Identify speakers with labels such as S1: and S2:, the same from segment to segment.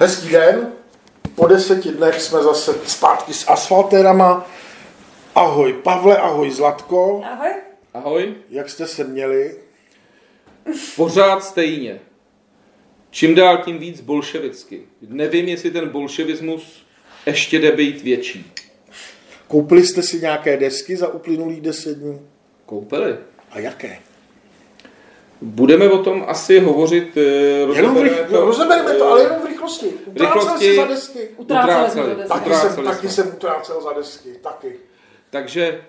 S1: Hezký den. Po deseti dnech jsme zase zpátky s asfaltérama. Ahoj Pavle, ahoj Zlatko.
S2: Ahoj.
S3: Ahoj.
S1: Jak jste se měli?
S3: Pořád stejně. Čím dál tím víc bolševicky. Nevím, jestli ten bolševismus ještě jde být větší.
S1: Koupili jste si nějaké desky za uplynulých deset dní?
S3: Koupili.
S1: A jaké?
S3: Budeme o tom asi hovořit. eh,
S1: Jenom v rych... no, rozebereme to, ale jenom v rychlosti. Utrácel
S3: rychlosti.
S1: jsi za desky.
S2: Utráceli jsme
S3: Utráceli.
S2: to desky.
S1: Taky
S3: Utráceli
S1: jsem, taky jsem utrácel za desky. Taky.
S3: Takže e,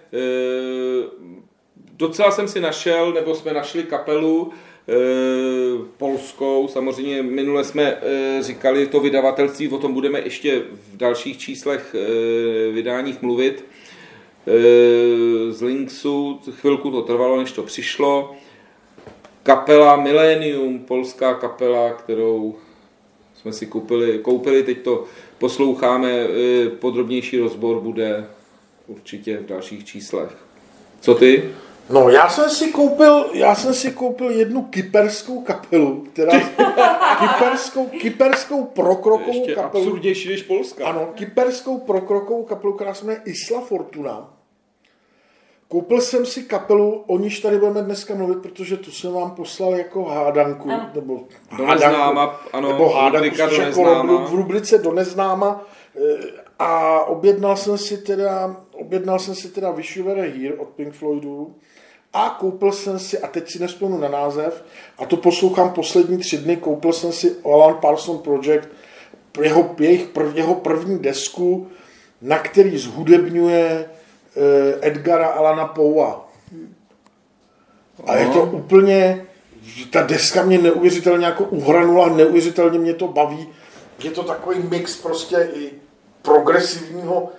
S3: docela jsem si našel, nebo jsme našli kapelu polskou. Samozřejmě minule jsme říkali to vydavatelství, o tom budeme ještě v dalších číslech vydáních mluvit. Z Linksu chvilku to trvalo, než to přišlo. Kapela Millennium, polská kapela, kterou jsme si koupili, koupili, teď to posloucháme, e, podrobnější rozbor bude určitě v dalších číslech. Co ty?
S1: No, já jsem si koupil, já jsem si koupil jednu kyperskou kapelu, která kyperskou, kyperskou prokrokovou
S3: Ještě
S1: kapelu.
S3: absurdnější než Polska.
S1: Ano, kyperskou prokrokovou kapelu, která se jmenuje Isla Fortuna. Koupil jsem si kapelu, o níž tady budeme dneska mluvit, protože tu jsem vám poslal jako hádanku,
S2: Ano.
S1: nebo
S3: Do neznáma, ano,
S1: nebo hádanku
S3: do
S1: jako
S3: neznáma.
S1: v rubrice do neznáma. Eh, A objednal jsem si teda, objednal jsem si teda Wish You Were Here od Pink Floydů a koupil jsem si, a teď si nespomenu na název, a to poslouchám poslední tři dny, koupil jsem si Alan Parson Project, jeho, jejich prv, jeho první desku, na který zhudebňuje Edgara Alana Poua. A je to úplně, ta deska mě neuvěřitelně jako uhranula, neuvěřitelně mě to baví. Je to takový mix prostě i progresivního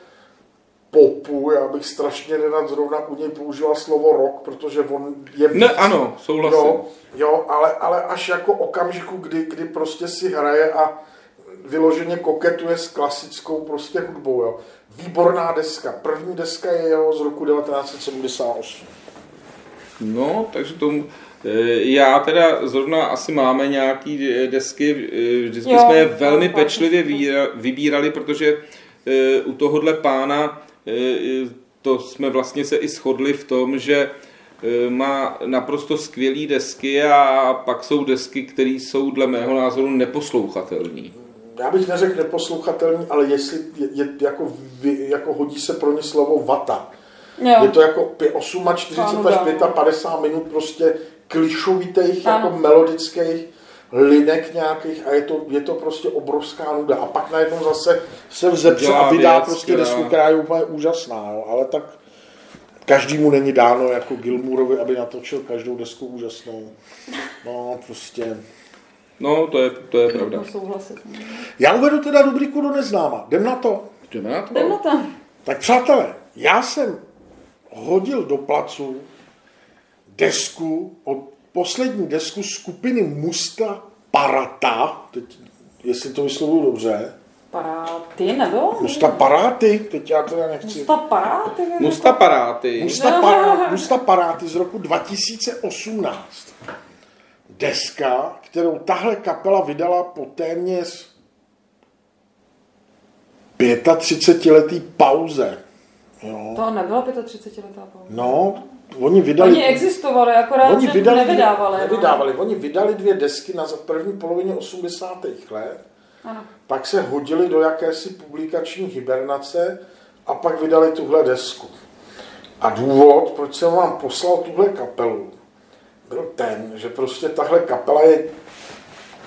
S1: popu, já bych strašně nerad zrovna u něj používal slovo rock, protože on je
S3: Ne, ano, souhlasím.
S1: Jo, jo ale, ale až jako okamžiku, kdy, kdy prostě si hraje a vyloženě koketuje s klasickou prostě hudbou. Jo. Výborná deska. První deska je jeho z roku 1978.
S3: No, takže tomu... e, Já teda zrovna asi máme nějaký desky, e, vždycky
S2: Jo,
S3: jsme je velmi pečlivě vybírali, protože e, u tohohle pána to jsme vlastně se i shodli v tom, že má naprosto skvělé desky a pak jsou desky, které jsou dle mého názoru neposlouchatelné.
S1: Já bych neřekl neposlouchatelný, ale jestli je, je jako, vy, jako hodí se pro ně slovo vata.
S2: Jo.
S1: Je to jako pě- 48 až
S2: Ano,
S1: 55 minut prostě klišovitých,
S2: Ano.
S1: jako melodických linek nějakých a je to, je to prostě obrovská nuda. A pak najednou zase se vzepře a vydá
S3: věc,
S1: prostě
S3: která-
S1: desku, která je úplně úžasná. Jo. Ale tak každému není dáno jako Gilmourovi, aby natočil každou desku úžasnou. No prostě...
S3: No, to je, to je pravda.
S2: No, souhlasit.
S1: Já uvedu teda rubriku do neznáma. Jdem na to.
S3: Jdeme na to?
S2: Jdem na to.
S1: Tak přátelé, já jsem hodil do placu desku, od poslední desku skupiny Musta Parata, teď, jestli to vyslovuju dobře,
S2: Paráty, nebo?
S1: Musta Paráty, teď já teda nechci.
S2: Musta paráty? nebo?
S3: Musta paráty.
S1: Musta, para, Musta Paráty z roku 2018. Deska, kterou tahle kapela vydala po téměř 35-letý pauze. Jo.
S2: To nebyla 35 letá pauza.
S1: No, oni vydali...
S2: Oni existovali, akorát,
S1: Oni
S2: že
S1: vydali,
S2: nevydávali. no.
S1: nevydávali. Oni vydali dvě desky na první polovině 80. let,
S2: Ano.
S1: pak se hodili do jakési publikační hibernace a pak vydali tuhle desku. A důvod, proč jsem vám poslal tuhle kapelu, byl ten, že prostě tahle kapela je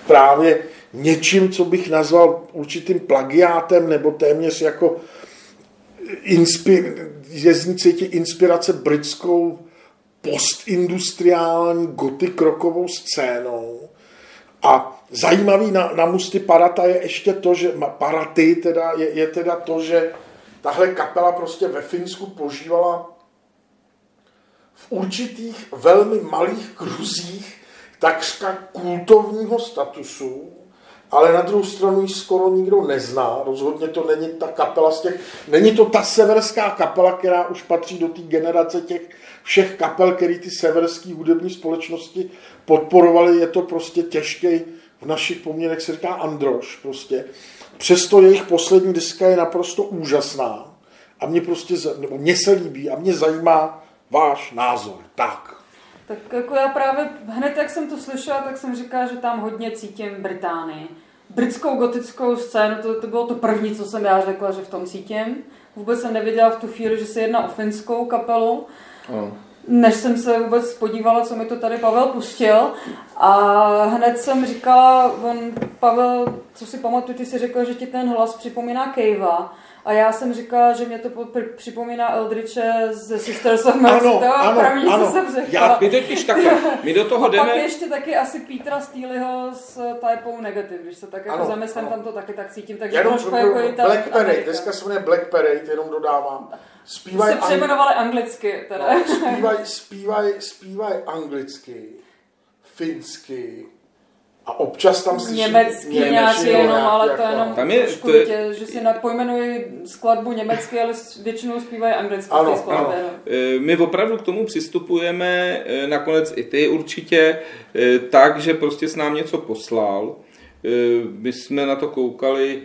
S1: právě něčím, co bych nazval určitým plagiátem nebo téměř jako inspi- je z ní cítit inspirace britskou postindustriální gotik rockovou scénou. A zajímavý na, na Musty Parata je ještě to, že Paraty teda je, je teda to, že tahle kapela prostě ve Finsku požívala v určitých velmi malých kruzích takřka kultovního statusu, ale na druhou stranu ji skoro nikdo nezná. Rozhodně to není ta kapela z těch, není to ta severská kapela, která už patří do té generace těch všech kapel, který ty severské hudební společnosti podporovaly. Je to prostě těžký v našich poměrech se říká Androš prostě. Přesto jejich poslední diska je naprosto úžasná a mě prostě, nebo mě se líbí a mě zajímá váš názor. Tak.
S2: Tak jako já právě hned, jak jsem to slyšela, tak jsem říkala, že tam hodně cítím Británii. Britskou gotickou scénu, to, to bylo to první, co jsem já řekla, že v tom cítím. Vůbec jsem nevěděla v tu chvíli, že se jedná o finskou kapelu.
S3: No.
S2: Než jsem se vůbec podívala, co mi to tady Pavel pustil. A hned jsem říkala, on, Pavel, co si pamatuju, ty si řekl, že ti ten hlas připomíná Kejva. A já jsem říkala, že mě to po- při- připomíná Eldriche ze Sisters of Mercy.
S1: Ano,
S2: to
S1: ano,
S2: první,
S1: ano.
S2: jsem.
S1: Já-
S3: My totiž takhle, my do toho
S2: A pak
S3: jdeme,
S2: ještě taky asi Petra Steelyho s typou Negative, když se tak jako
S1: Ano,
S2: zamyslím,
S1: ano.
S2: tam to taky tak cítím. Takže
S1: Jenom
S2: trošku jako i
S1: Black Parade, dneska se jmenuje Black Parade, jenom dodávám. Zpívaj,
S2: se přejmenovali anglicky teda.
S1: no, zpívaj, zpívaj, zpívaj anglicky, finsky a občas tam slyším
S2: Německý nějaký
S1: nějak
S2: jenom, ale to
S1: jako-
S2: jenom
S3: Tam je-
S2: trošku
S3: to je-
S2: tě, že si napojmenuji skladbu německy, ale většinou zpívají anglicky
S1: Ano,
S2: v té skladbě.
S1: ano.
S2: no.
S3: E, My opravdu k tomu přistupujeme, e, nakonec i ty určitě, e, tak, že prostě s nám něco poslal. My jsme na to koukali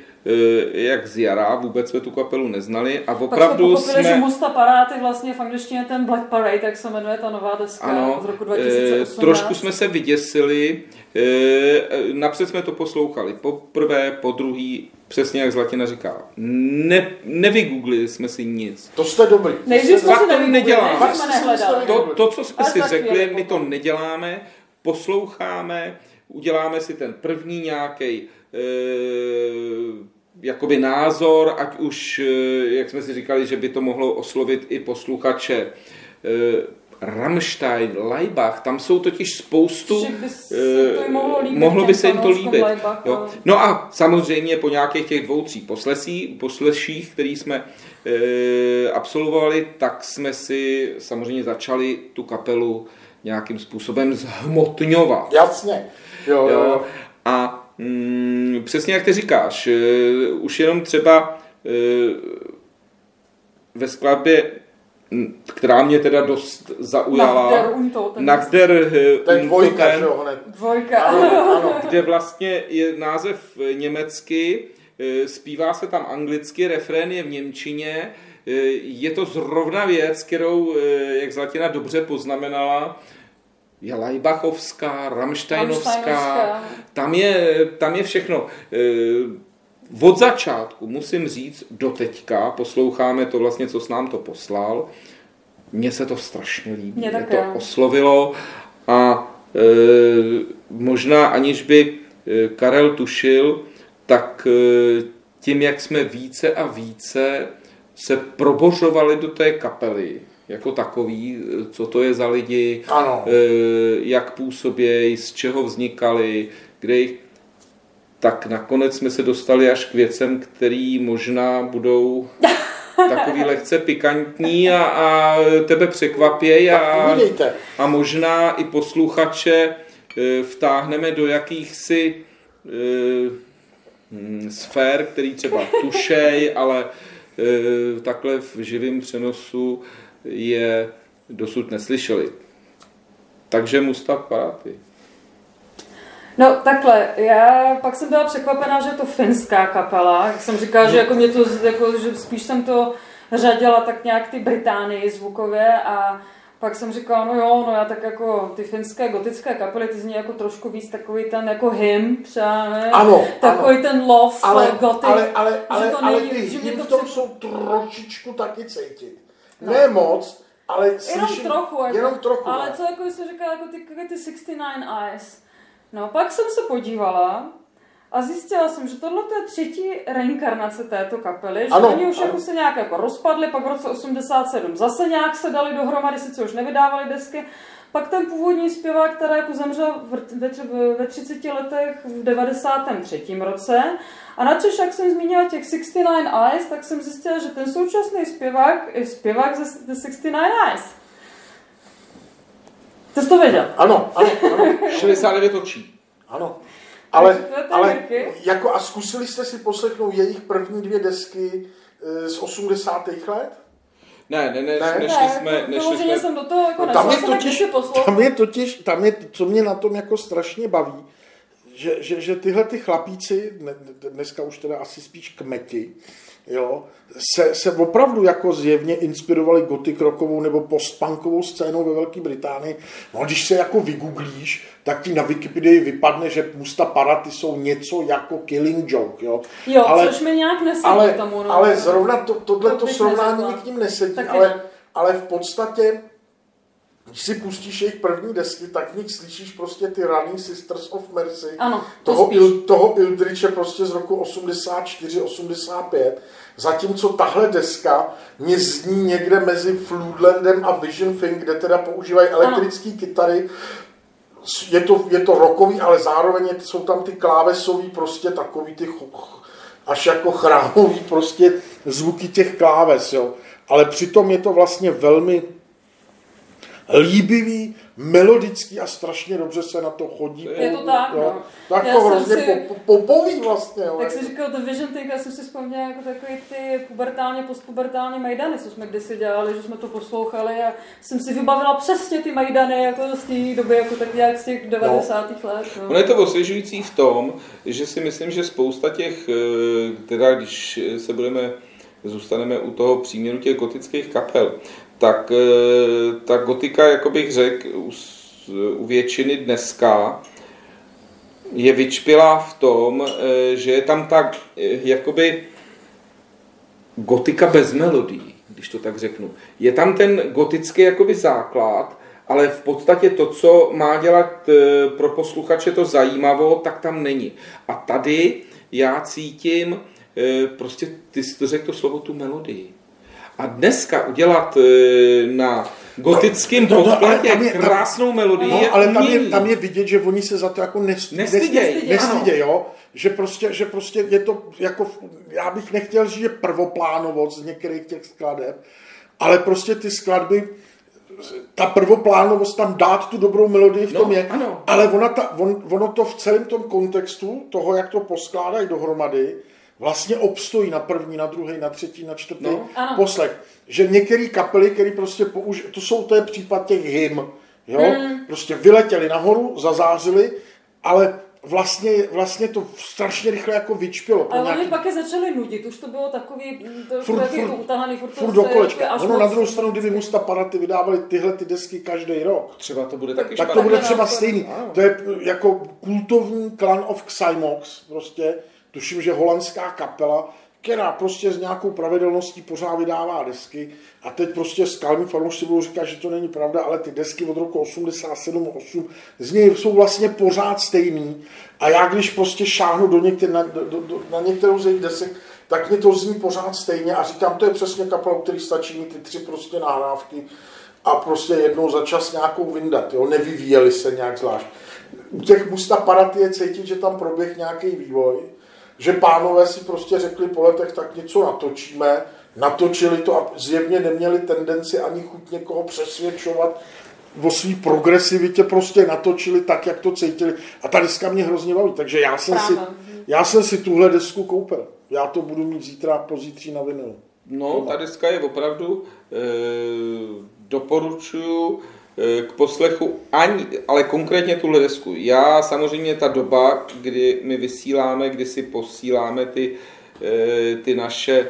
S3: jak z jara, vůbec jsme tu kapelu neznali a
S2: Pak jsme
S3: opravdu
S2: pochopili, že
S3: jsme...
S2: Musta Paráty vlastně v angličtině ten Black Parade, jak se jmenuje ta nová deska
S3: Ano,
S2: z roku
S3: e,
S2: 2018.
S3: trošku jsme se vyděsili, e, napřed jsme to poslouchali poprvé, po druhý, přesně jak Zlatina říká, ne, nevygooglili jsme si nic.
S1: To jste dobrý.
S2: Nejdřív jsme si
S3: to
S2: nevygooglili,
S3: nedělám.
S2: nejdřív
S1: Fakt
S2: jsme
S1: jste si
S2: nehledali.
S1: mysleli-
S3: To, to, co jsme
S2: Až
S3: si řekli,
S2: chvíli
S3: my to neděláme, posloucháme, uděláme si ten první nějaký jakoby názor, ať už, e, jak jsme si říkali, že by to mohlo oslovit i posluchače. E, Rammstein, Leibach, tam jsou totiž spoustu...
S2: By se
S3: e,
S2: to mohlo líbit
S3: mohlo by se jim to líbit.
S2: Leibachu.
S3: Jo. No a samozřejmě po nějakých těch dvou, tří poslesí, posleších, který jsme e, absolvovali, tak jsme si samozřejmě začali tu kapelu nějakým způsobem zhmotňovat.
S1: Jasně. Jo, jo,
S3: Jo. A mm, přesně jak ty říkáš, e, už jenom třeba e, ve skladbě, která mě teda dost zaujala,
S2: Untoten.
S3: Nach der e,
S1: To je dvojka, že jo, hned.
S2: Dvojka.
S1: Ano, ano.
S3: kde vlastně je název německy, zpívá se tam anglicky, refrén je v němčině, je to zrovna věc, kterou, jak Zlatina dobře poznamenala, je Leibachovská, Rammsteinovská,
S2: Rammsteinovská.
S3: tam je, tam je všechno. E, Od začátku, musím říct, do teďka, posloucháme to vlastně, co s nám to poslal, mně se to strašně líbí. Mě
S2: také.
S3: to oslovilo a e, možná aniž by e, Karel tušil, tak e, tím, jak jsme více a více se probořovali do té kapely, jako takový, co to je za lidi,
S1: Ano.
S3: e, jak působějí, z čeho vznikali, kde jich tak nakonec jsme se dostali až k věcem, který možná budou takový lehce pikantní a, a tebe překvapějí a, a možná i posluchače e, vtáhneme do jakýchsi e, sfér, který třeba tušej, ale e, takhle v živém přenosu je dosud neslyšeli. Takže Mustav Paráty.
S2: No takhle, já pak jsem byla překvapená, že je to finská kapela. Jak jsem říkala, že jako mě to, jako, že spíš jsem to řadila tak nějak ty Británii zvukově a pak jsem říkala, no jo, no já tak jako ty finské gotické kapely, ty zní jako trošku víc takový ten jako hymn, třeba ne?
S1: Ano,
S2: Takový
S1: ano.
S2: ten love
S1: Ale,
S2: gotik.
S1: ale, ale, ale,
S2: to
S1: ale
S2: není-
S1: ty
S2: že mě
S1: hymny
S2: to
S1: v tom
S2: při-
S1: jsou trošičku taky cítit.
S2: No.
S1: Ne moc, ale
S2: Jenom
S1: slyším,
S2: trochu, jako,
S1: jenom trochu.
S2: ale co jako jsem říkala, jako ty, jako ty 69 Eyes. No pak jsem se podívala a zjistila jsem, že tohle je třetí reinkarnace této kapely, že
S1: Ano,
S2: oni už
S1: ano.
S2: jako se nějak jako rozpadli, pak v roce 87 zase nějak se dali dohromady, sice už nevydávali desky, pak ten původní zpěvák, který jako zemřel ve 30 letech v 93. roce. A načež, jak jsem zmínila těch 69 Eyes, tak jsem zjistila, že ten současný zpěvák je zpěvák ze The 69 Eyes. Ty jsi to věděl?
S1: Ano, ano, ano,
S3: 69 očí.
S1: ano. Ale, ale jako a zkusili jste si poslechnout jejich první dvě desky eh, z 80. let?
S3: Ne, ne, ne,
S1: Ne?
S3: nešli jsme, nešli jsme
S2: jsem do toho jako
S1: No, tam je totiž, tam je totiž, tam je, co mě na tom jako strašně baví, že, že, že tyhle ty chlapíci, dneska už teda asi spíš kmeti, jo, se, se opravdu jako zjevně inspirovali gotik rockovou nebo postpunkovou scénou ve Velké Británii. No a když se jako vygooglíš, tak ti na Wikipedii vypadne, že Musta Paraty jsou něco jako Killing Joke. Jo,
S2: jo ale, což mi nějak nesedí
S1: ale,
S2: tomu. No.
S1: Ale zrovna to, tohleto to srovnání mi k ním nesedí, ale, ale v podstatě když si pustíš jejich první desky, tak v nich slyšíš prostě ty Running Sisters of Mercy.
S2: Ano,
S1: to toho, Il, toho Ildriche prostě z roku 84-85. Zatímco tahle deska mě zní někde mezi Floodlandem a Vision Thing, kde teda používají elektrické kytary. Je to, je to rokový, ale zároveň jsou tam ty klávesový prostě takový ty až jako chrámový prostě zvuky těch kláves, jo. Ale přitom je to vlastně velmi líbivý, melodický a strašně dobře se na to chodí.
S2: Je to tak, no.
S1: Tak to hrozně si, popoví vlastně. Jo.
S2: Jak jsi říkal The Vision Thing, já jsem si vzpomněl jako takový ty pubertálně, postpubertálně majdany, co jsme kdysi dělali, že jsme to poslouchali a jsem si vybavila přesně ty majdany jako z té doby, jako tak nějak z těch 90. No. let. No.
S3: Ono je to osvěžující v tom, že si myslím, že spousta těch, eh, teda když se budeme zůstaneme u toho příměru těch gotických kapel, tak eh, ta gotika, jako bych řekl, u, u většiny dneska je vyčpělá v tom, eh, že je tam tak eh, jakoby gotika bez melodí, když to tak řeknu. Je tam ten gotický jakoby základ, ale v podstatě to, co má dělat pro posluchače to zajímavo, tak tam není. A tady já cítím, prostě ty jsi to řekl to slovo tu melodii. A dneska udělat e, na gotickém no, no, podkladě no, krásnou melodii
S1: no, ale tam je, tam je vidět, že oni se za to jako nestydí,
S3: nestyděj,
S1: nestyděj, jo? Že prostě, že prostě je to jako, já bych nechtěl říct, že prvoplánovost z některých těch skladeb, ale prostě ty skladby, ta prvoplánovost tam dát tu dobrou melodii v tom no, je,
S3: ano.
S1: ale ona ta, on, ono to v celém tom kontextu toho, jak to poskládají dohromady, vlastně obstojí na první, na druhý, na třetí, na čtvrtý no, poslech. Že některé kapely, které prostě použ... to jsou, to je případ těch hym, jo, hmm. prostě vyletěli nahoru, zazářili, ale vlastně, vlastně to strašně rychle jako vyčpilo.
S2: Ale nějaký... oni pak je začali nudit, už to bylo takový, to furt, furt,
S1: to utahaný, furt, furt do kolečka. Ono na druhou stranu, kdyby Musta Paraty vydávali tyhle ty desky každý rok,
S3: třeba to bude taky
S1: tak to bude třeba stejný. To je jako kultovní Clan of Xymox, prostě, tuším, že holandská kapela, která prostě s nějakou pravidelností pořád vydává desky a teď prostě skalní fanoušci budou říkat, že to není pravda, ale ty desky od roku 87 8 z něj jsou vlastně pořád stejný a já když prostě šáhnu do některé, na, do, do, na některou z jejich desek, tak mě to zní pořád stejně a říkám, to je přesně kapela, který stačí mít ty tři prostě nahrávky a prostě jednou za čas nějakou vyndat, jo? nevyvíjeli se nějak zvlášť. U těch Musta Paraty je cítit, že tam proběh nějaký vývoj, že pánové si prostě řekli po letech, tak něco natočíme, natočili to a zjevně neměli tendenci ani chuť někoho přesvědčovat o svý progresivitě, prostě natočili tak, jak to cítili. A ta deska mě hrozně baví, takže já jsem, si, já jsem si tuhle desku koupil. Já to budu mít zítra, pozítří na vinyl.
S3: No, ta deska je opravdu, e, doporučuju, k poslechu ani, ale konkrétně tuhle desku. Já samozřejmě ta doba, kdy my vysíláme, kdy si posíláme ty, eh, ty naše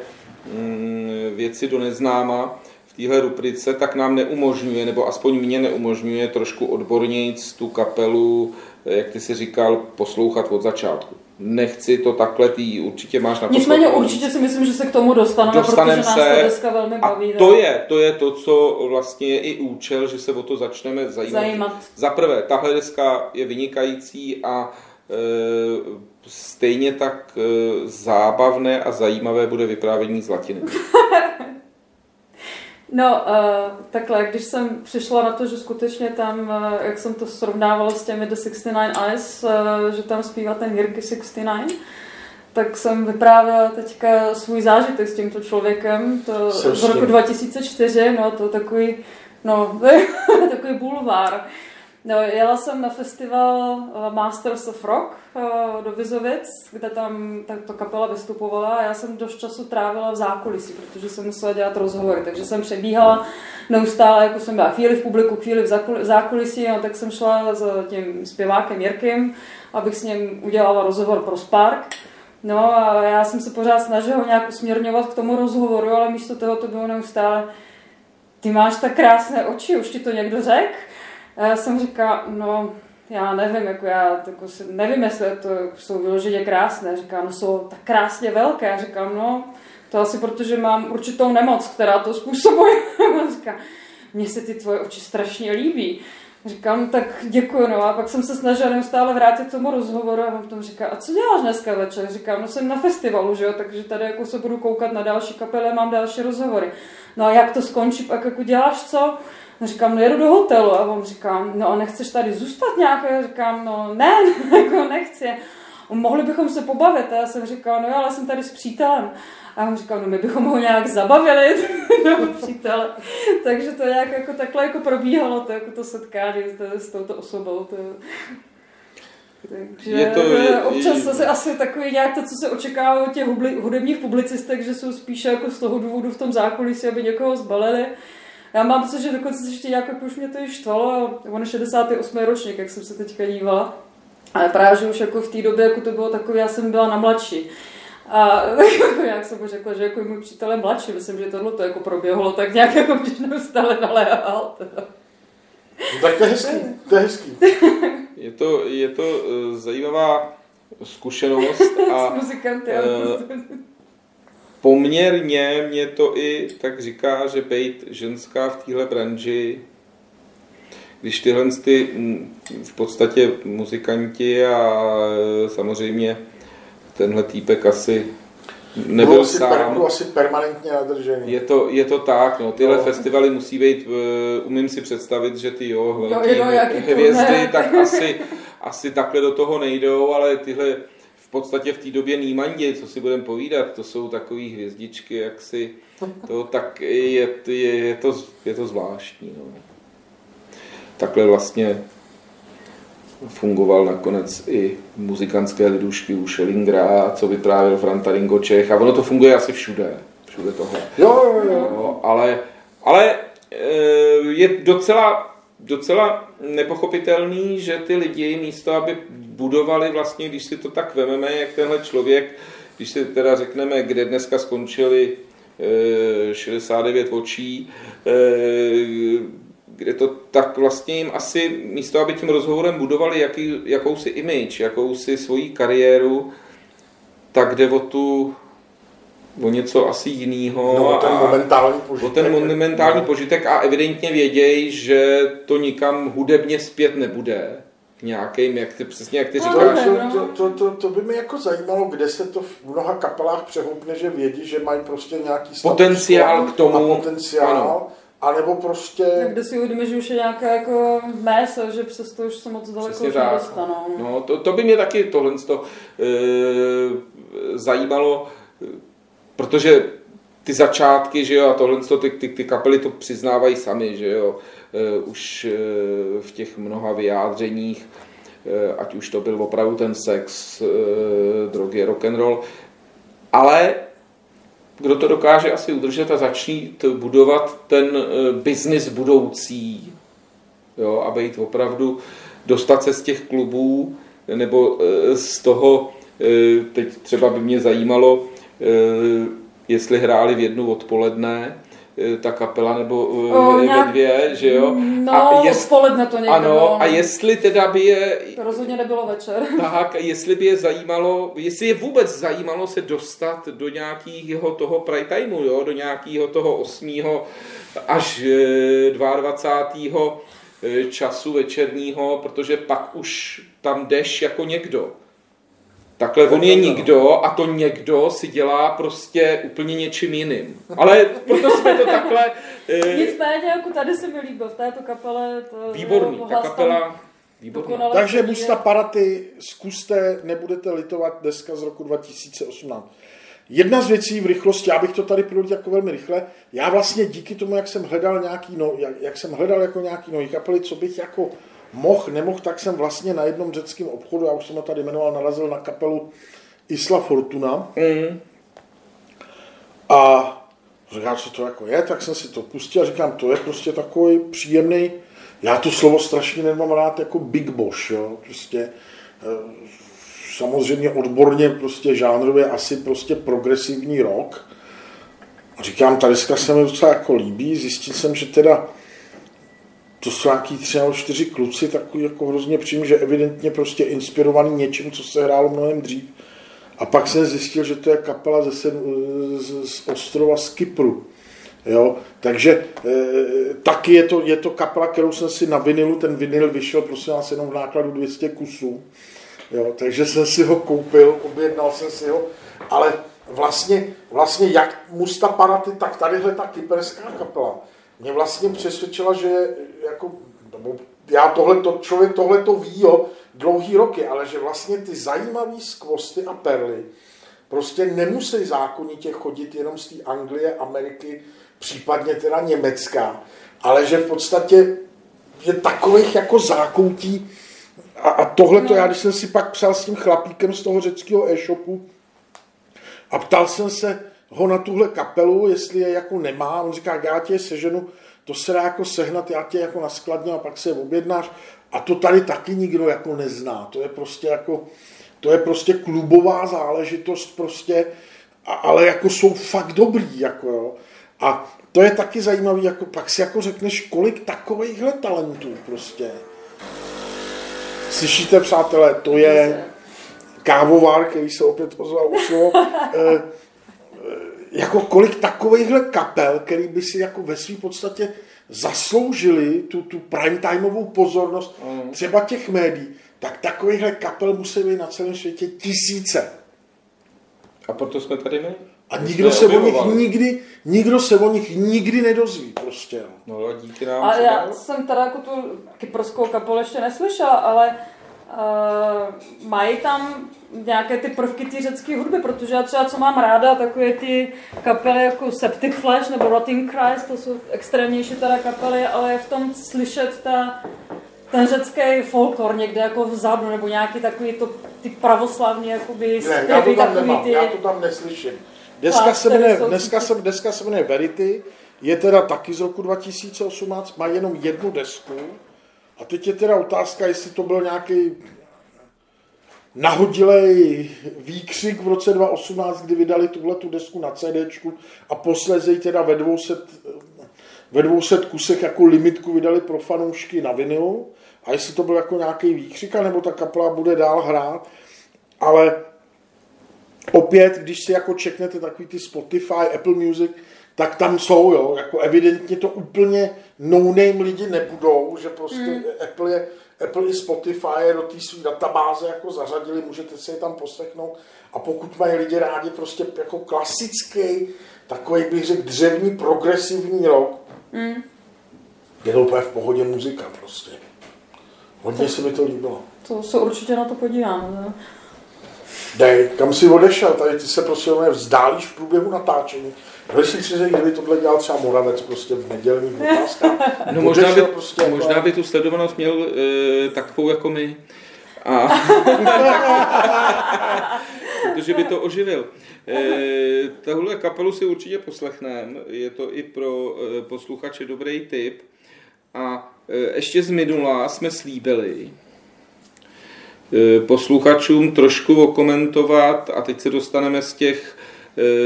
S3: mm, věci do neznáma v téhle rubrice, tak nám neumožňuje, nebo aspoň mě neumožňuje trošku odbornějc tu kapelu, eh, jak ty si říkal, poslouchat od začátku nechci to takhle, ty určitě máš na
S2: Nicméně určitě si myslím, že se k tomu dostaneme, dostaneme protože se, nás to dneska velmi baví.
S3: A to je, to je to, co vlastně je i účel, že se o to začneme zajímat.
S2: zajímat.
S3: Za prvé, tahle deska je vynikající a e, stejně tak e, zábavné a zajímavé bude vyprávění z latiny.
S2: No, uh, takhle, když jsem přišla na to, že skutečně tam, uh, jak jsem to srovnávala s těmi The 69 Eyes, uh, že tam zpívá ten Jirky 69, tak jsem vyprávěla teďka svůj zážitek s tímto člověkem, to z roku 2004, no to takový, no, takový bulvár. No, jela jsem na festival eh, Masters of Rock eh, do Vizovic, kde tam tato kapela vystupovala a já jsem dost času trávila v zákulisí, protože jsem musela dělat rozhovory, takže jsem přebíhala neustále, jako jsem byla chvíli v publiku, chvíli v zákulisí, a tak jsem šla s tím zpěvákem Jirkem, abych s ním udělala rozhovor pro Spark. No a já jsem se pořád snažila ho nějak usměrňovat k tomu rozhovoru, ale místo toho to bylo neustále ty máš tak krásné oči, už ti to někdo řekl? A já jsem říkala, no, já nevím, jako já jako si, nevím, jestli to jsou vyloženě krásné. Říká, no jsou tak krásně velké. Já říkám, no, to asi protože mám určitou nemoc, která to způsobuje. A říká, mně se ty tvoje oči strašně líbí. Říkám, tak děkuji, no a pak jsem se snažila neustále vrátit tomu rozhovoru a on tom říká, a co děláš dneska večer? Říkám, no jsem na festivalu, že jo, takže tady jako se budu koukat na další kapely a mám další rozhovory. No a jak to skončí, pak jako děláš co? No říkám, no jedu do hotelu a on říká, no a nechceš tady zůstat nějak? Já říkám, no ne, jako nechci. Mohli bychom se pobavit. A já jsem říkal, no jo, ale jsem tady s přítelem. A on říkal, no my bychom ho nějak zabavili, toho přítele. Takže to nějak jako takhle jako probíhalo, to, jako to setkání s, s touto osobou. To, takže je to, je, občas je, zase asi takový nějak to, co se očekává od těch hudebních publicistek, že jsou spíše jako z toho důvodu v tom zákulisí, aby někoho zbalili. Já mám pocit, že dokonce ještě nějak jako už mě to i štvalo, on je 68. ročník, jak jsem se teďka dívala. Ale právě, že už jako v té době, jako to bylo takové, já jsem byla na mladší. A jako, jak jsem mu řekla, že jako můj přítel je mladší, myslím, že tohle to jako proběhlo tak nějak jako když neustále naléhal.
S1: Tak to je hezký, to je hezký.
S3: Je to, je to uh, zajímavá zkušenost a uh, poměrně mě to i tak říká, že být ženská v téhle branži, když tyhle ty v podstatě muzikanti a e, samozřejmě tenhle týpek asi nebyl
S1: asi
S3: sám.
S1: Per, asi permanentně nadržený.
S3: Je to, je to tak, no. Tyhle no. festivaly musí být, e, umím si představit, že ty jo, velký no, no, hvězdy, tak asi, asi takhle do toho nejdou, ale tyhle podstatě v té době Nýmandě, co si budeme povídat, to jsou takové hvězdičky, jak si to tak je, je, je, to, je to zvláštní. No. Takhle vlastně fungoval nakonec i muzikantské lidušky u Schellingra, co vyprávěl Franta Ringo Čech a ono to funguje asi všude, všude tohle.
S1: Jo, jo, jo. No,
S3: ale, ale eh, je docela, docela nepochopitelný, že ty lidi místo, aby budovali vlastně, když si to tak vememe, jak tenhle člověk, když si teda řekneme, kde dneska skončili 69 eh, očí, eh, kde to tak vlastně jim asi místo, aby tím rozhovorem budovali jaký, jakousi image, jakousi svoji kariéru, tak jde o tu o něco asi jiného.
S1: No, ten momentální požitek.
S3: O ten momentální no. požitek a evidentně vědějí, že to nikam hudebně zpět nebude nějakým, jak ty, přesně jak ty no, říkáš.
S1: To, to, to, to, to, by mě jako zajímalo, kde se to v mnoha kapelách přehoupne, že vědí, že mají prostě nějaký
S3: potenciál k tomu.
S1: A potenciál. Ano. A nebo prostě...
S2: Kde si uvědomí, že už je nějaké jako méso, že přesto už se moc daleko už nedostanou.
S3: No, to, to by mě taky tohle to, e, zajímalo, protože ty začátky, že jo, a tohle ty, ty, ty kapely to přiznávají sami, že jo, Eh, už eh, v těch mnoha vyjádřeních, eh, ať už to byl opravdu ten sex, drogy, rock and roll, ale kdo to dokáže asi udržet a začít budovat ten biznis budoucí, jo, a být opravdu, dostat se z těch klubů, nebo z toho, teď třeba by mě zajímalo, jestli hráli v jednu odpoledne, Eh, ta kapela nebo uh, o, nějak, ve dvě, že jo?
S2: No, a jest, odpoledne to někde
S3: Ano, bylo, a jestli teda by je...
S2: To rozhodně nebylo večer.
S3: Tak, jestli by je zajímalo, jestli je vůbec zajímalo se dostat do nějakého toho prime timeu, jo? Do nějakého toho 8. až 22. Eh, času večerního, protože pak už tam jdeš jako někdo. Takhle on je nikdo a to někdo si dělá prostě úplně něčím jiným. Ale proto jsme to takhle...
S2: E... Nicméně, jako tady se mi líbil v této kapele. To
S3: Výborný, ta kapela... Výborný.
S1: Takže Busta Paraty, zkuste, nebudete litovat deska z roku 2018. Jedna z věcí v rychlosti, já bych to tady prolít jako velmi rychle, já vlastně díky tomu, jak jsem hledal nějaký, no, jak, jak jsem hledal jako nějaký nový kapely, co bych jako mohl, nemohl, tak jsem vlastně na jednom řeckém obchodu, já už jsem ho tady jmenoval, narazil na kapelu Isla Fortuna. Mm. A říkám, co to jako je, tak jsem si to pustil a říkám, to je prostě takový příjemný, já to slovo strašně nemám rád jako Big Boss, jo, prostě eh, samozřejmě odborně prostě žánrově asi prostě progresivní rock. Říkám, ta deska se mi docela jako líbí, zjistil jsem, že teda to jsou nějaký tři nebo čtyři kluci, takový jako hrozně přijím, že evidentně prostě inspirovaný něčím, co se hrálo mnohem dřív. A pak jsem zjistil, že to je kapela ze, z, z ostrova z Kypru. Jo? Takže e, taky je to, je to kapela, kterou jsem si na vinilu, ten vinil vyšel prosím vás jenom v nákladu 200 kusů. Jo? Takže jsem si ho koupil, objednal jsem si ho, ale vlastně, vlastně jak Musta Paraty, tak tadyhle ta kyperská kapela mě vlastně přesvědčila, že jako, já tohle, člověk tohle to ví, jo, dlouhý roky, ale že vlastně ty zajímavé skvosty a perly prostě nemusí zákonitě chodit jenom z té Anglie, Ameriky, případně teda Německá, ale že v podstatě je takových jako zákoutí a, a tohle to no. já, když jsem si pak psal s tím chlapíkem z toho řeckého e-shopu a ptal jsem se ho na tuhle kapelu, jestli je jako nemá, on říká, já tě seženu, to se dá jako sehnat, já tě jako naskladně a pak se objednáš a to tady taky nikdo jako nezná. To je prostě jako, to je prostě klubová záležitost prostě, a, ale jako jsou fakt dobrý, jako jo. A to je taky zajímavý, jako pak si jako řekneš, kolik takovýchhle talentů prostě. Slyšíte, přátelé, to je kávovar, který se opět ozval u slovo. Jako kolik takovýchhle kapel, který by si jako ve své podstatě zasloužili tu, tu primetimeovou pozornost mm. třeba těch médií, tak takovýchhle kapel musí být na celém světě tisíce.
S3: A proto jsme tady my.
S1: A nikdo se o nich nikdy, nikdo se o nich nikdy nedozví prostě.
S3: No a díky nám.
S2: A já dál. jsem teda jako tu kyperskou kapelu ještě neslyšela, ale uh, mají tam nějaké ty prvky té řecké hudby, protože já třeba co mám ráda, takové ty kapely jako Septic Flash nebo Rotting Christ, to jsou extrémnější teda kapely, ale je v tom slyšet ta, ten řecký folklor někde jako vzadu, nebo nějaký takový to, ty pravoslavní jakoby
S1: ne, já to tam nemám, ty... já to tam neslyším. Deska se jmenuje, dneska se, deska se jmenuje Verity, je teda taky z roku 2018, má jenom jednu desku. A teď je teda otázka, jestli to byl nějaký nahodilej výkřik v roce 2018, kdy vydali tuhle tu desku na CD a posléze teda ve 200, ve 200 kusech jako limitku vydali pro fanoušky na vinilu. A jestli to byl jako nějaký výkřik, nebo ta kapela bude dál hrát. Ale opět, když si jako čeknete takový ty Spotify, Apple Music, tak tam jsou, jo, jako evidentně to úplně no-name lidi nebudou, že prostě mm. Apple je Apple i Spotify do té své databáze jako zařadili, můžete si je tam poslechnout. A pokud mají lidi rádi prostě jako klasický, takový bych řekl dřevní, progresivní rock, mm. je to úplně v pohodě muzika prostě. Hodně se mi to líbilo.
S2: To se určitě na to podívám. Ne?
S1: Dej, kam jsi odešel? Tady ty se prostě vzdálíš v průběhu natáčení. Myslím si, že kdyby tohle dělal třeba Moravec prostě v nedělní otázkách.
S3: No možná by, prostě jako... možná by tu sledovanost měl e, takovou jako my. A... protože by to oživil. E, tahle kapelu si určitě poslechneme, je to i pro e, posluchače dobrý tip. A e, ještě z minula jsme slíbili e, posluchačům trošku okomentovat, a teď se dostaneme z těch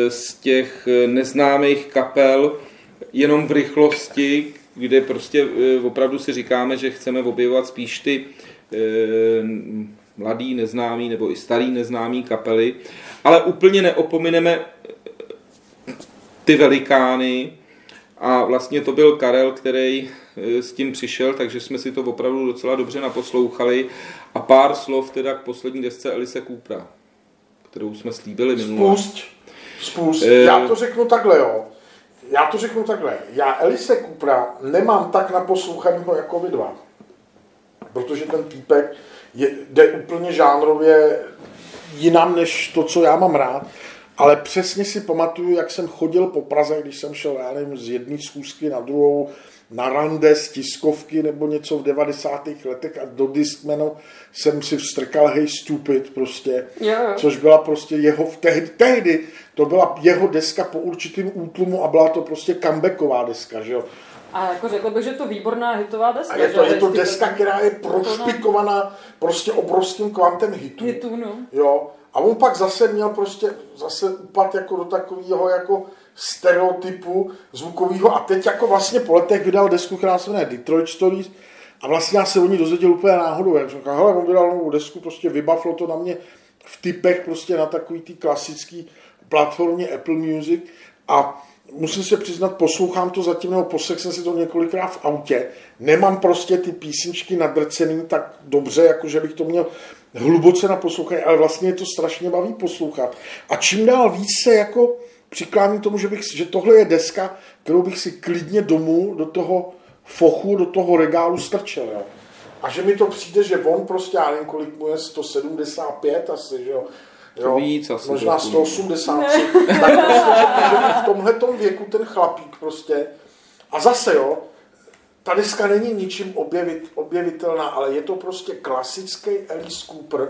S3: z těch eh, neznámých kapel jenom v rychlosti, kde prostě eh, opravdu si říkáme, že chceme objevovat spíš ty mladý, neznámý nebo i starý neznámý kapely, ale úplně neopomineme ty velikány. A vlastně to byl Karel, který s tím přišel, takže jsme si to opravdu docela dobře naposlouchali. A pár slov teda k poslední desce Elise Coopera, kterou jsme slíbili minulé.
S1: Spust spust. E... Já to řeknu takhle, jo. Já to řeknu takhle. Já Elise Kupra nemám tak naposlouchaného jako vy dva. Protože ten týpek je, jde úplně žánrově jinam než to, co já mám rád. Ale přesně si pamatuju, jak jsem chodil po Praze, když jsem šel, já nevím, z jedné schůzky na druhou, na rande z tiskovky nebo něco v 90. letech a do Discmanu jsem si vstrkal Hey Stupid prostě,
S2: jo.
S1: což byla prostě jeho, tehdy, tehdy to byla jeho deska po určitým útlumu a byla to prostě comebacková deska, že jo.
S2: A jako řekl bych, že to výborná hitová deska.
S1: A je to,
S2: že?
S1: je to deska, která je prošpikovaná prostě obrovským kvantem hitů.
S2: Hitů, no.
S1: Jo. A on pak zase měl prostě zase upad jako do takového jako stereotypu zvukového a teď jako vlastně po letech vydal desku, která se jmenuje Detroit Stories a vlastně já se o ní dozvěděl úplně náhodou. Jak jsem říkal, on vydal novou desku, prostě vybavilo to na mě v typech prostě na takový ty klasický platformě Apple Music a musím se přiznat, poslouchám to zatím, nebo poslech jsem si to několikrát v autě. Nemám prostě ty písničky nadrcený tak dobře, jako že bych to měl hluboce na poslouchání, ale vlastně je to strašně baví poslouchat. A čím dál víc se jako přikláním tomu, že, bych, že tohle je deska, kterou bych si klidně domů do toho fochu, do toho regálu strčil. Jo. A že mi to přijde, že on prostě, já nevím, kolik mu je, 175 asi, že jo.
S3: To víc asi
S1: Možná
S3: trochu.
S1: 183. tak prostě, v tomhle věku ten chlapík prostě, a zase jo, ta deska není ničím objevit, objevitelná, ale je to prostě klasický Alice Cooper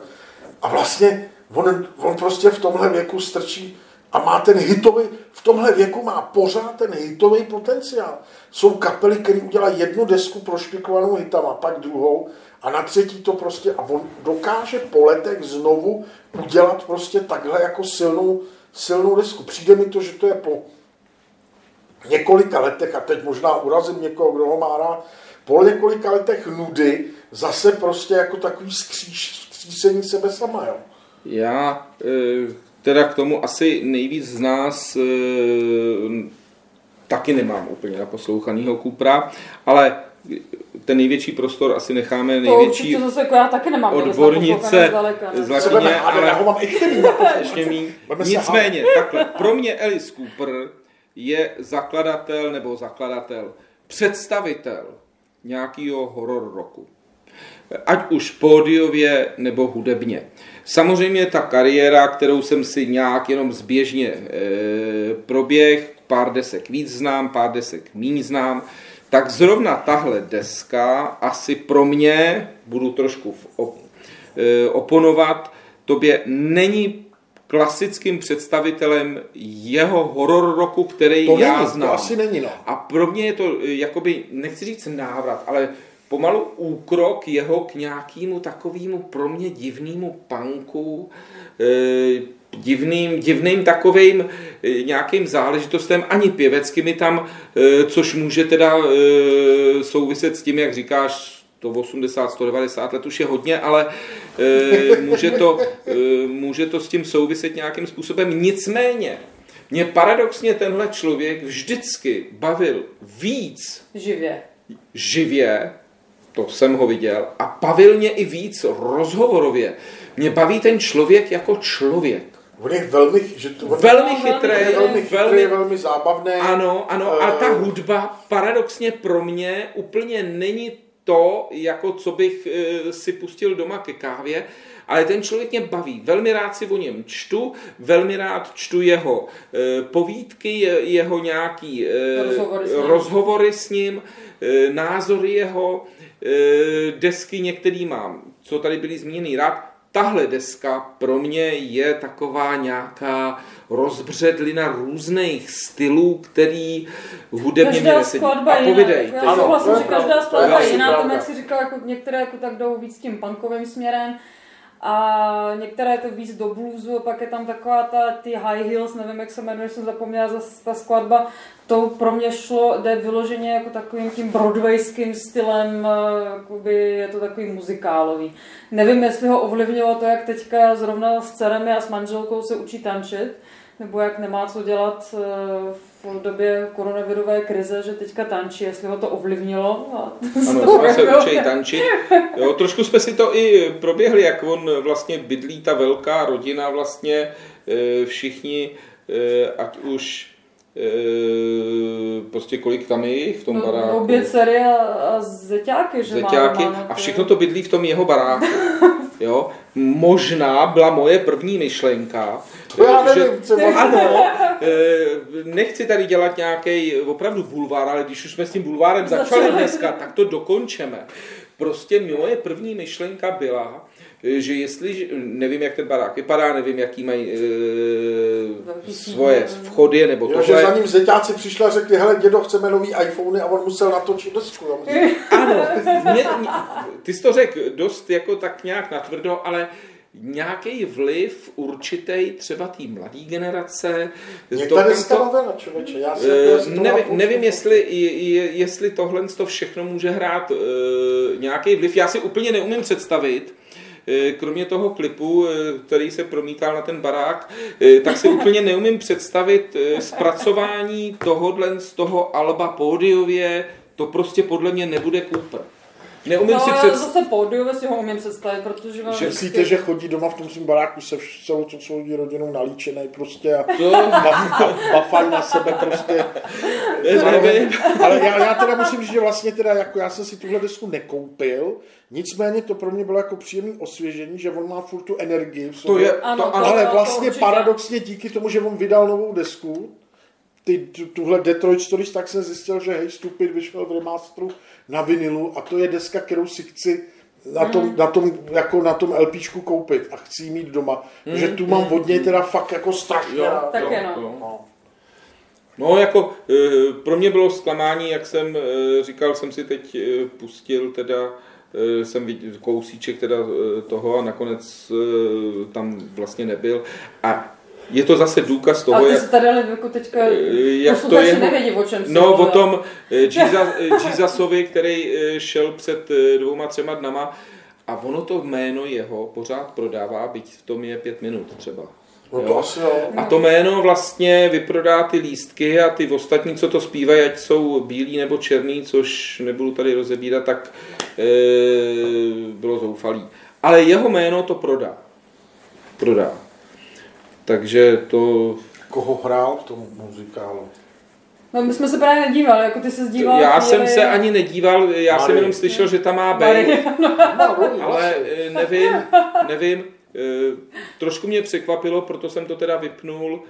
S1: a vlastně on, on prostě v tomhle věku strčí a má ten hitový, v tomhle věku má pořád ten hitový potenciál. Jsou kapely, které udělají jednu desku prošpikovanou hitama, pak druhou a na třetí to prostě, a on dokáže po letech znovu udělat prostě takhle jako silnou, silnou desku. Přijde mi to, že to je po několika letech, a teď možná urazím někoho, kdo ho má rád, po několika letech nudy zase prostě jako takový skříš, skřísení sebe sama, jo.
S3: Já eh, teda k tomu asi nejvíc z nás eh, taky nemám úplně naposlouchanýho Kupra, ale ten největší prostor asi necháme
S2: To
S3: největší
S2: určitě zase jako já taky nemám.
S3: odbornice z Lakyně,
S1: hádat, já ho
S3: ale
S1: mám ještě se
S3: Nicméně, takhle, pro mě Alice Cooper je zakladatel nebo zakladatel, představitel nějakého horror roku. Ať už pódiově nebo hudebně. Samozřejmě ta kariéra, kterou jsem si nějak jenom zběžně e, proběh, pár desek víc znám, pár desek míň znám, tak zrovna tahle deska asi pro mě, budu trošku v op, e, oponovat, tobě není klasickým představitelem jeho horror roku, který
S1: To
S3: já
S1: není,
S3: znám.
S1: to asi není, no.
S3: A pro mě je to e, jakoby, nechci říct návrat, ale pomalu úkrok jeho k nějakému takovému pro mě divnému punku, e, divným, divným takovým e, nějakým záležitostem, ani pěveckými tam, e, což může teda souviset s tím, jak říkáš, to 80, 190 let už je hodně, ale e, může, to, e, může to s tím souviset nějakým způsobem. Nicméně, mě paradoxně tenhle člověk vždycky bavil víc
S2: Živě.
S3: živě, to jsem ho viděl, a bavil mě i víc rozhovorově. Mě baví ten člověk jako člověk.
S1: On je velmi, že to, on
S3: Velmi chytrý,
S1: je velmi chytrý,
S3: velmi,
S1: velmi zábavný.
S3: ano, ano, a ta
S1: Eh,
S3: hudba paradoxně pro mě úplně není to, jako co bych eh, si pustil doma ke kávě, ale ten člověk mě baví. Velmi rád si o něm čtu, velmi rád čtu jeho eh, povídky, je- jeho nějaký eh,
S2: Rozhovory s ním.
S3: rozhovory s ním, názory jeho, eh, desky některý mám, co tady byly zmíněny rád. Tahle deska pro mě je taková nějaká rozbředlina různých stylů, který hudebně mě nesedí.
S2: skladba
S3: A povidej.
S2: Já souhlasím,
S1: je
S2: že každá skladba
S1: je
S2: jiná, tam, jak si říkal, jako některé jako tak jdou víc tím punkovým směrem a některé to víc do bluesu, a pak je tam taková ta, ty high heels, nevím, jak se jmenuje, jsem zapomněla za ta skladba, to pro mě šlo, jde vyloženě jako takovým tím broadwayským stylem, eh, jakoby je to takový muzikálový. Nevím, jestli ho ovlivnilo to, jak teďka zrovna s dceremi a s manželkou se učí tančit, nebo jak nemá co dělat eh, v době koronavirové krize, že teďka tančí, jestli ho to ovlivnilo. A
S3: Ano, se učí tančit. Jo, trošku jsme si to i proběhli, jak on vlastně bydlí, ta velká rodina vlastně, eh, všichni, eh, ať už prostě kolik tam je jich v tom baráku.
S2: No, Obě dcery a, a zeťáky, že
S3: Zeťáky
S2: má no,
S3: a všechno to bydlí v tom jeho baráku. Jo? Možná byla moje první myšlenka.
S1: To já
S3: že-
S1: nevím, třeba.
S3: Ano, eh, nechci tady dělat nějaký opravdu bulvár, ale když už jsme s tím bulvárem začali dneska, tak to dokončeme. Prostě moje první myšlenka byla, eh, že jestli, nevím, jak ten barák vypadá, nevím, jaký mají e, svoje
S2: sídlo.
S3: vchody nebo
S1: Jo, že za ním zeťáci přišli a řekli, hele dědo, chceme nový iPhony a on musel natočit desku. Jo.
S3: Ano, mě, mě, ty jsi to řekl dost jako tak nějak natvrdo, ale nějaký vliv určitý třeba té mladé generace.
S1: Mě
S3: to- to-
S1: člověče. Já si
S3: Eh,
S1: to
S3: nevím, nevím
S1: pouštět.
S3: jestli, je- jestli tohle to všechno může hrát uh, nějaký vliv. Já si úplně neumím představit, eh, kromě toho klipu, eh, který se promítal na ten barák, eh, tak si úplně neumím představit eh, zpracování tohohle z toho Alba pódiově, to prostě podle mě nebude Cooper. Neumím
S2: No,
S3: si
S2: já
S3: představit.
S2: zase pódiové si ho umím představit, protože mám
S1: Že
S2: vždycky-
S1: myslíte, že chodí doma v tom svém baráku se celou to svojí rodinou nalíčený prostě a
S3: To,
S1: baf- bafají na sebe prostě.
S3: nevím.
S1: Ale já, já teda musím říct, že vlastně teda jako já jsem si tuhle desku nekoupil, nicméně to pro mě bylo jako příjemné osvěžení, že on má furt tu energii v
S3: To
S1: sobě.
S3: je,
S2: Ano,
S3: to,
S2: to-
S3: ano,
S1: Ale
S2: to
S1: vlastně
S2: určitě.
S1: paradoxně díky tomu, že on vydal novou desku, ty, tu, tuhle Detroit Stories, tak jsem zjistil, že Hey Stupid vyšel v remasteru na vinilu a to je deska, kterou si chci na tom, na tom, jako na tom LPčku koupit a chci ji mít doma, protože tu mám od něj teda fakt jako strašně
S3: Jo.
S2: Taky
S3: jo,
S2: no.
S3: jo.
S1: No.
S3: No, jako eh, pro mě bylo zklamání, jak jsem eh, říkal, jsem si teď eh, pustil teda jsem viděl kousíček teda toho a nakonec tam vlastně nebyl. A je to zase důkaz toho,
S2: Ale ty
S3: jak,
S2: se tady ale jako teďka
S3: jak to je.
S2: nevědí, o čem
S3: No, o tom eh, Jesus, eh, Jesusovi, který eh, šel před eh, dvouma, třema dnama a ono to jméno jeho pořád prodává, byť v tom je pět minut třeba.
S1: No
S3: Jo.
S1: to asi jo.
S3: A to jméno vlastně vyprodá ty lístky a ty ostatní, co to zpívají, ať jsou bílí nebo černý, což nebudu tady rozebírat, tak e, bylo zoufalý. Ale jeho jméno to prodá. Prodá. Takže to...
S1: Koho hrál v tom muzikálu?
S2: No, my jsme se právě nedívali, jako ty se díval.
S3: Já
S2: chvíli-
S3: jsem se ani nedíval, já jsem
S1: Mary.
S3: jenom slyšel, že tam má být.
S1: No,
S3: Ale
S1: vlastně.
S3: eh, nevím, nevím. eh, Trošku mě překvapilo, proto jsem to teda vypnul,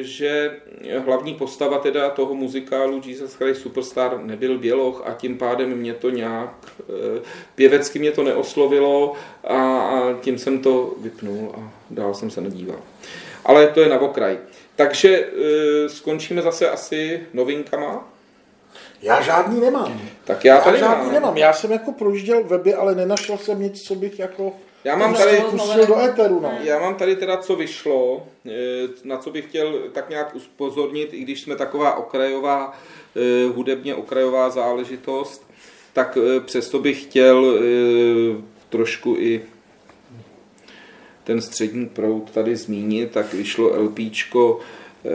S3: že hlavní postava teda toho muzikálu Jesus Christ Superstar nebyl běloch a tím pádem mě to nějak eh, pěvecky mě to neoslovilo a, a tím jsem to vypnul a dál jsem se nedíval. Ale to je na okraj. Takže eh, skončíme zase asi novinkama.
S1: Já žádný nemám.
S3: Tak já
S1: Já
S3: tady
S1: žádný
S3: mám.
S1: nemám. Já jsem jako projížděl weby, ale nenašel jsem nic, co bych jako
S3: Já mám tady,
S1: pustil do éteru. No.
S3: Já mám tady teda, co vyšlo, eh, na co bych chtěl tak nějak upozornit, i když jsme taková okrajová, eh, hudebně okrajová záležitost, tak eh, přesto bych chtěl eh, trošku i ten střední proud tady zmínit, tak vyšlo LPčko, eh,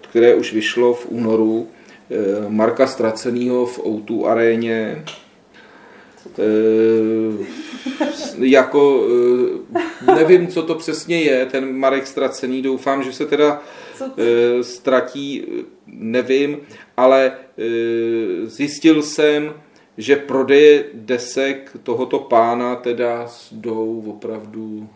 S3: které už vyšlo v únoru, eh, Marka Stracenýho v O2 aréně, jako eh, nevím, co to přesně je, ten Marek Stracený, doufám, že se teda eh, ztratí, eh, nevím, ale eh, zjistil jsem, že prodeje desek tohoto pána teda jdou opravdu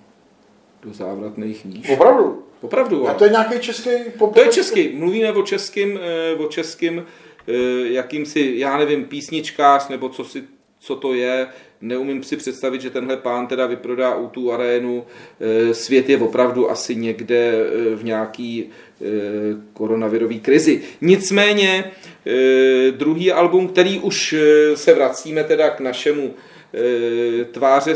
S3: do závratných níž.
S1: Opravdu.
S3: Opravdu.
S1: A to je nějaký český pop.
S3: To je český. Mluvíme o českým, eh, o českým eh, jakýmsi, já nevím, písničkář, nebo co, si, co to je. Neumím si představit, že tenhle pán teda vyprodá u tu arénu. Eh, Svět je opravdu asi někde eh, v nějaký eh, koronavirový krizi. Nicméně druhý album, který už se vracíme teda k našemu tváře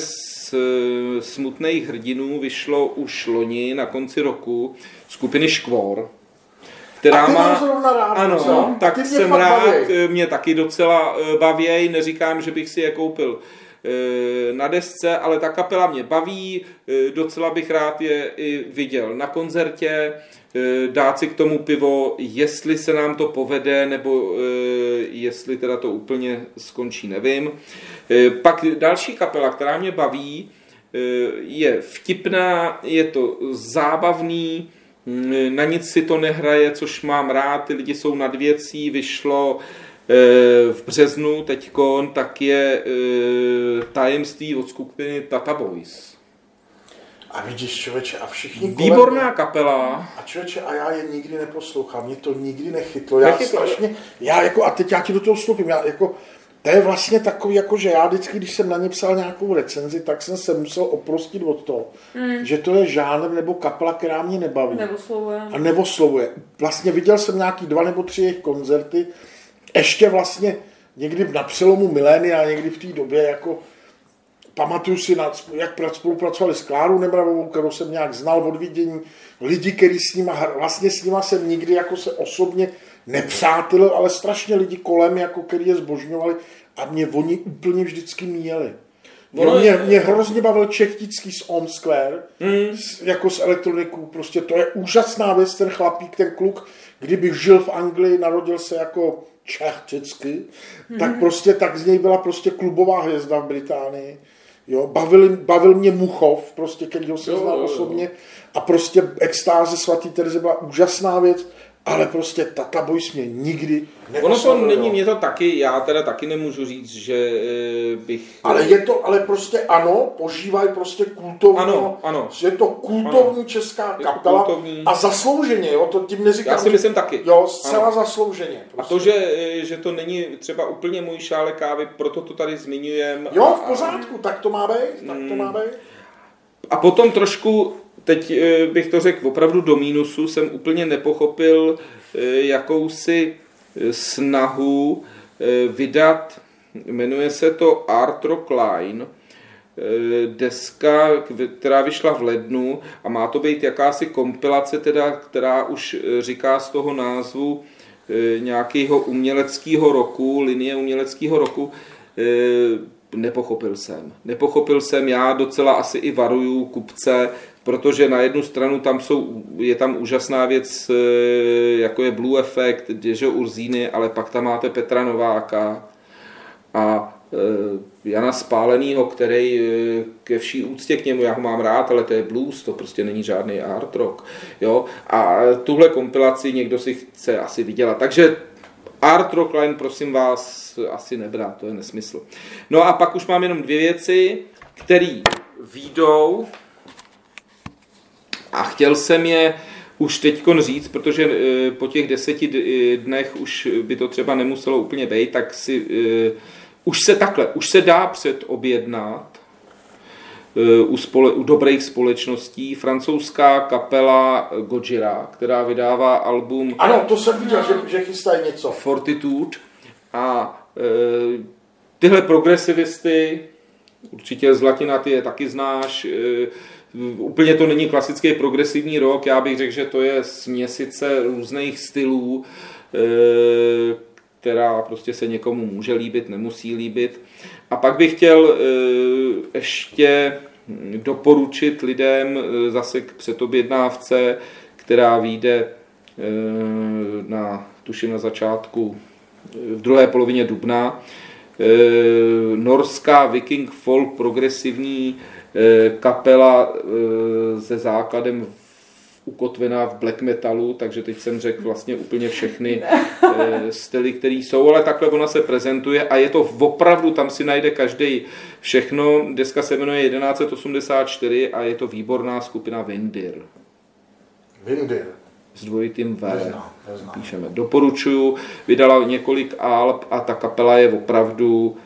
S3: smutných hrdinů vyšlo už loni na konci roku skupiny Škvor, která
S1: A
S3: má...
S1: rád
S3: Ano,
S1: docela.
S3: tak
S1: Ty
S3: jsem rád,
S1: baví.
S3: eh, mě taky docela eh, bavěj, neříkám, že bych si je koupil eh, na desce, ale ta kapela mě baví, docela bych rád je i viděl na koncertě, dát si k tomu pivo, jestli se nám to povede, nebo jestli teda to úplně skončí, nevím. Pak další kapela, která mě baví, je vtipná, je to zábavný, na nic si to nehraje, což mám rád, ty lidi jsou nad věcí, vyšlo eh, v březnu teďkon, tak je eh, tajemství od skupiny Tata Boys.
S1: A vidíš, člověče, a všichni
S3: Výborná
S1: kolem,
S3: kapela.
S1: A člověče, a já je nikdy neposlouchám, mě to nikdy nechytlo. Já
S3: Nechytlo.
S1: strašně, já jako, a teď já ti do toho vstoupím, já jako, to je vlastně takový, jako že já vždycky, když jsem na ně psal nějakou recenzi, tak jsem se musel oprostit od toho, mm. že to je žánr nebo kapela, která mě nebaví.
S2: Neoslovuje.
S1: A neoslovuje. Vlastně viděl jsem nějaký dva nebo tři jejich koncerty, ještě vlastně někdy na přelomu milénia, někdy v té době, jako pamatuju si, na, jak pra- spolupracovali s Klárou Nebravovou, kterou jsem nějak znal od vidění, lidi, který s nima, vlastně s nima jsem nikdy jako se osobně nepřátelil, ale strašně lidi kolem, jako který je zbožňovali a mě oni úplně vždycky míjeli.
S3: Ono
S1: Jo, mě, mě hrozně bavil Čechtický z On Square, mm. s, jako s elektronikou, prostě to je úžasná věc, ten chlapík, ten kluk, kdyby žil v Anglii, narodil se jako Čechtický, mm. tak prostě tak z něj byla prostě klubová hvězda v Británii. Jo, bavil, bavil mě Muchov, prostě, kterýho jsem
S3: Jo,
S1: znal osobně a prostě extáze svatý Terezy byla úžasná věc, ale prostě Tata Boys mě nikdy
S3: Ono to není, mě to taky, já teda taky nemůžu říct, že eh, bych...
S1: Ale je to, ale prostě ano, požívají prostě kultovní,
S3: Ano, ano.
S1: je to kultovní
S3: Ano.
S1: česká
S3: Je
S1: kapela
S3: kultovní.
S1: a zaslouženě, jo, to tím neříkám.
S3: Já si myslím taky.
S1: Jo, zcela
S3: Ano.
S1: zaslouženě.
S3: A
S1: Prostě.
S3: to, že, eh, že to není třeba úplně můj šále kávy, proto to tady zmiňujem.
S1: Jo,
S3: A-
S1: v pořádku, tak to má být, tak
S3: Mm.
S1: to má být.
S3: A potom trošku, teď eh, bych to řekl opravdu do mínusu, jsem úplně nepochopil eh, jakousi eh, snahu vydat, jmenuje se to Art Rock Line, eh, deska, která vyšla v lednu a má to být jakási kompilace, teda, která už říká z toho názvu nějakého uměleckého roku, linie uměleckého roku, nepochopil jsem. Nepochopil jsem, já docela asi i varuju kupce, protože na jednu stranu tam jsou, je tam úžasná věc, eh, jako je Blue Effect, Dežo Urzíny, ale pak tam máte Petra Nováka a eh, Jana Spálenýho, který eh, ke vší úctě k němu, já ho mám rád, ale to je blues, to prostě není žádný art rock. Jo? A tuhle kompilaci někdo si chce asi vydělat. Takže Art Rock Line, prosím vás, asi nebrát, to je nesmysl. No a pak už mám jenom dvě věci, které výjdou a chtěl jsem je už teď říct, protože eh, po těch deseti eh, dnech už by to třeba nemuselo úplně být, tak si eh, už se takhle, už se dá předobjednat u, spole, u dobrých společností francouzská kapela Gojira, která vydává album
S1: Ano, to jsem viděl, že, že chystají něco.
S3: Fortitude a e, tyhle progresivisty, určitě z Latina ty je taky znáš, e, úplně to není klasický progresivní rock, já bych řekl, že to je směsice různých stylů, e, která prostě se někomu může líbit, nemusí líbit. A pak bych chtěl e, ještě doporučit lidem e, zase k předobjednávce, která vyjde na, tuším na začátku v druhé polovině dubna. Norská viking folk progresivní kapela e, se základem v, ukotvená v black metalu, takže teď jsem řekl vlastně úplně všechny e, styly, které jsou, ale takhle ona se prezentuje a je to opravdu, tam si najde každý všechno. Deska se jmenuje 1184 a je to výborná skupina Vindir
S1: Vindir.
S3: s dvojitým V.
S1: Neznám, neznám.
S3: Píšeme. Doporučuju, vydala několik alb a ta kapela je opravdu,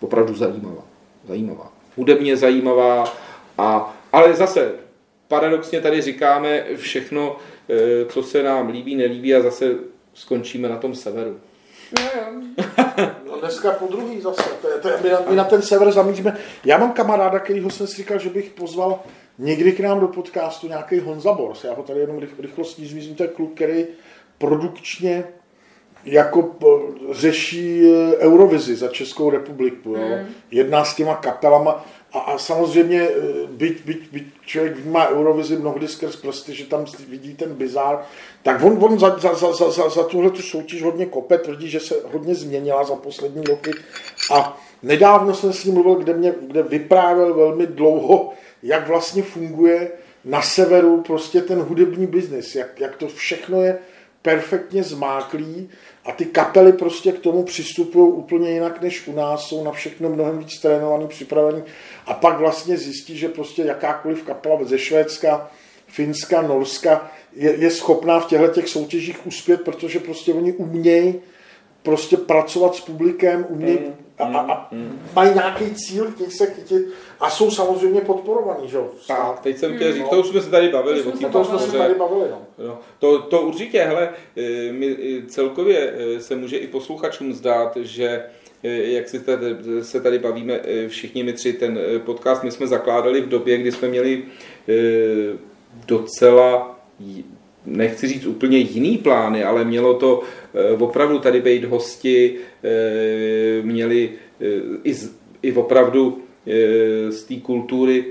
S3: opravdu zajímavá. Zajímavá. Hudebně zajímavá, a, ale zase paradoxně tady říkáme všechno, eh, co se nám líbí, nelíbí a zase skončíme na tom severu.
S2: Jo.
S1: No dneska po druhý zase. To je, to je, my, na, my na ten sever zamíříme. Já mám kamaráda, kterýho jsem si říkal, že bych pozval někdy k nám do podcastu nějaký Honza Bors. Já ho tady jenom rych, rychlostí zmíním. To je kluk, který produkčně jako řeší eh, Eurovizi za Českou republiku. Jo. Jedná s těma kapelama a, a samozřejmě eh, byť, byť, byť člověk vnímá Eurovizi mnohdy skrz prsty, že tam vidí ten bizár, tak on, on za, za, za, za, za, za tuhle tu soutěž hodně kope, tvrdí, že se hodně změnila za poslední roky a nedávno jsem s ním mluvil, kde, mě, kde vyprávěl velmi dlouho, jak vlastně funguje na severu prostě ten hudební biznis, jak, jak to všechno je perfektně zmáklí a ty kapely prostě k tomu přistupují úplně jinak než u nás, jsou na všechno mnohem víc trénovaný, připravený a pak vlastně zjistí, že prostě jakákoliv kapela ze Švédska, Finska, Norska je, je schopná v těchto těch soutěžích uspět, protože prostě oni umějí prostě pracovat s publikem, umějí
S3: Mm,
S1: a, a, a mají nějaký cíl, chtějí se chytit a jsou samozřejmě podporovaní, že jo?
S3: Tak, teď jsem chtěl říct, to už jsme se tady bavili.
S2: To
S3: o
S2: jsme
S3: té
S1: O tom jsme se tady bavili, no.
S3: No, to, to určitě, hele, eh, my, eh, celkově eh, se může i posluchačům zdát, že jak si tady, se tady bavíme všichni my tři, ten podcast my jsme zakládali v době, kdy jsme měli docela, nechci říct úplně jiný plány, ale mělo to eh, opravdu tady být hosti, eh, měli eh, i, i opravdu z té kultury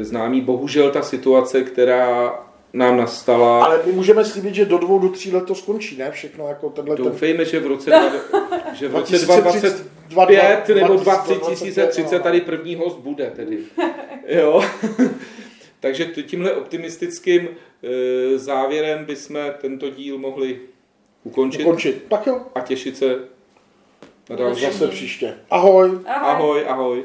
S3: známý. Bohužel ta situace, která nám nastala,
S1: Ale my můžeme slíbit, že do dvou, do tří let to skončí, ne? Všechno jako tenhle ten...
S3: Doufejme, že v roce, že v roce
S1: 2030,
S3: 2025 nebo
S1: 2025,
S3: 2030
S1: no.
S3: tady první host bude tedy. Jo. Takže tímhle optimistickým e, závěrem bychom tento díl mohli ukončit
S1: Ukončit. Tak jo,
S3: a těšit se na další.
S1: zase příště. Ahoj.
S2: Ahoj.
S3: Ahoj, ahoj.